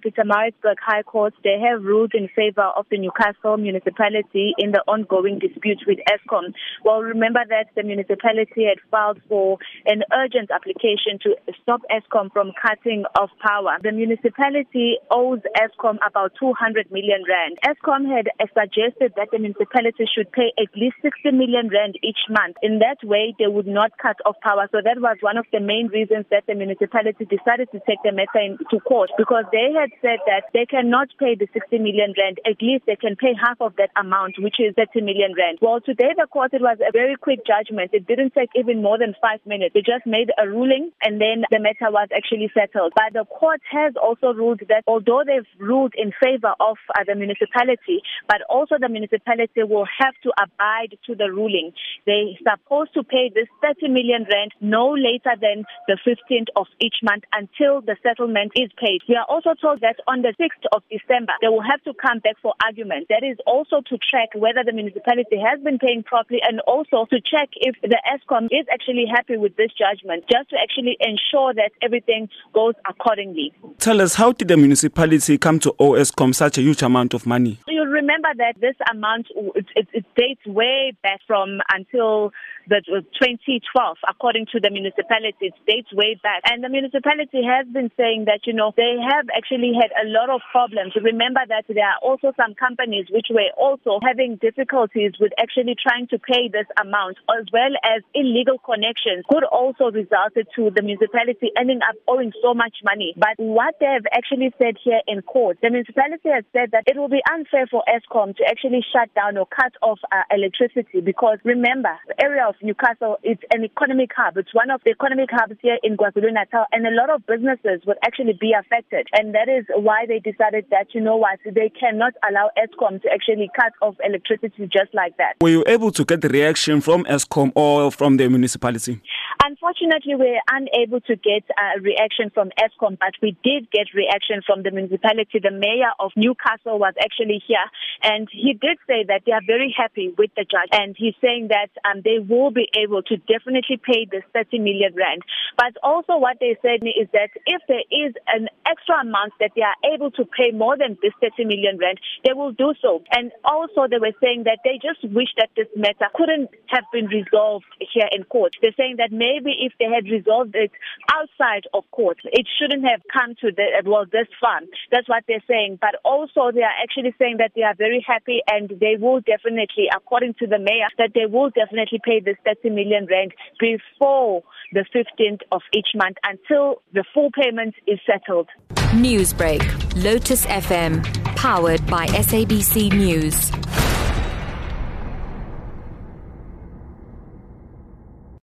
Pietermaritzburg High Court, they have ruled in favor of the Newcastle municipality in the ongoing dispute with Eskom. Well, remember that the municipality had filed for an urgent application to stop Eskom from cutting off power. The municipality owes Eskom about 200 million rand. Eskom had suggested that the municipality should pay at least 60 million rand each month. In that way, they would not cut off power. So that was one of the main reasons that the municipality decided to take the matter into court because they had said that they cannot pay the 60 million rand. At least they can pay half of that amount, which is 30 million rand. Well, today the court, it was a very quick judgment. It didn't take even more than five minutes. They just made a ruling and then the matter was actually settled. But the court has also ruled that although they've ruled in favor of uh, the municipality, but also the municipality will have to abide to the ruling. They're supposed to pay this 30 million rand no later than the 15th of each month until the settlement is paid. We are also told that on the 6th of December, they will have to come back for argument. That is also to check whether the municipality has been paying properly and also to check if the Eskom is actually happy with this judgment, just to actually ensure that everything goes accordingly. Tell us, how did the municipality come to owe Eskom such a huge amount of money? You'll remember that this amount, it, it, dates way back from until the 2012, according to the municipality. It dates way back. And the municipality has been saying that, you know, they have actually had a lot of problems. Remember that there are also some companies which were also having difficulties with actually trying to pay this amount, as well as illegal connections could also result to the municipality ending up owing so much money. But what they have actually said here in court, the municipality has said that it will be unfair for Eskom to actually shut down or cut off uh, electricity because remember, the area of Newcastle is an economic hub. It's one of the economic hubs here in KwaZulu-Natal and a lot of businesses would actually be affected. And that is why they decided that, you know what, they cannot allow Eskom to actually cut off electricity just like that. Were you able to get the reaction from Eskom or from the municipality? Unfortunately, we were unable to get a reaction from Eskom, but we did get reaction from the municipality. The mayor of Newcastle was actually here, and he did say that they are very happy with the judge, and he's saying that um, they will be able to definitely pay this 30 million rand. But also, what they said is that if there is an extra amount that they are able to pay more than this 30 million rand, they will do so. And also, they were saying that they just wish that this matter couldn't have been resolved here in court. They're saying that maybe if they had resolved it outside of court, it shouldn't have come to the well this far. That's what they're saying. But also, they are actually saying that they are very happy and they will definitely, according to the mayor, that they will definitely pay this 30 million rand before the 15th of each month until the full payment is settled. Newsbreak, Lotus FM, powered by SABC News.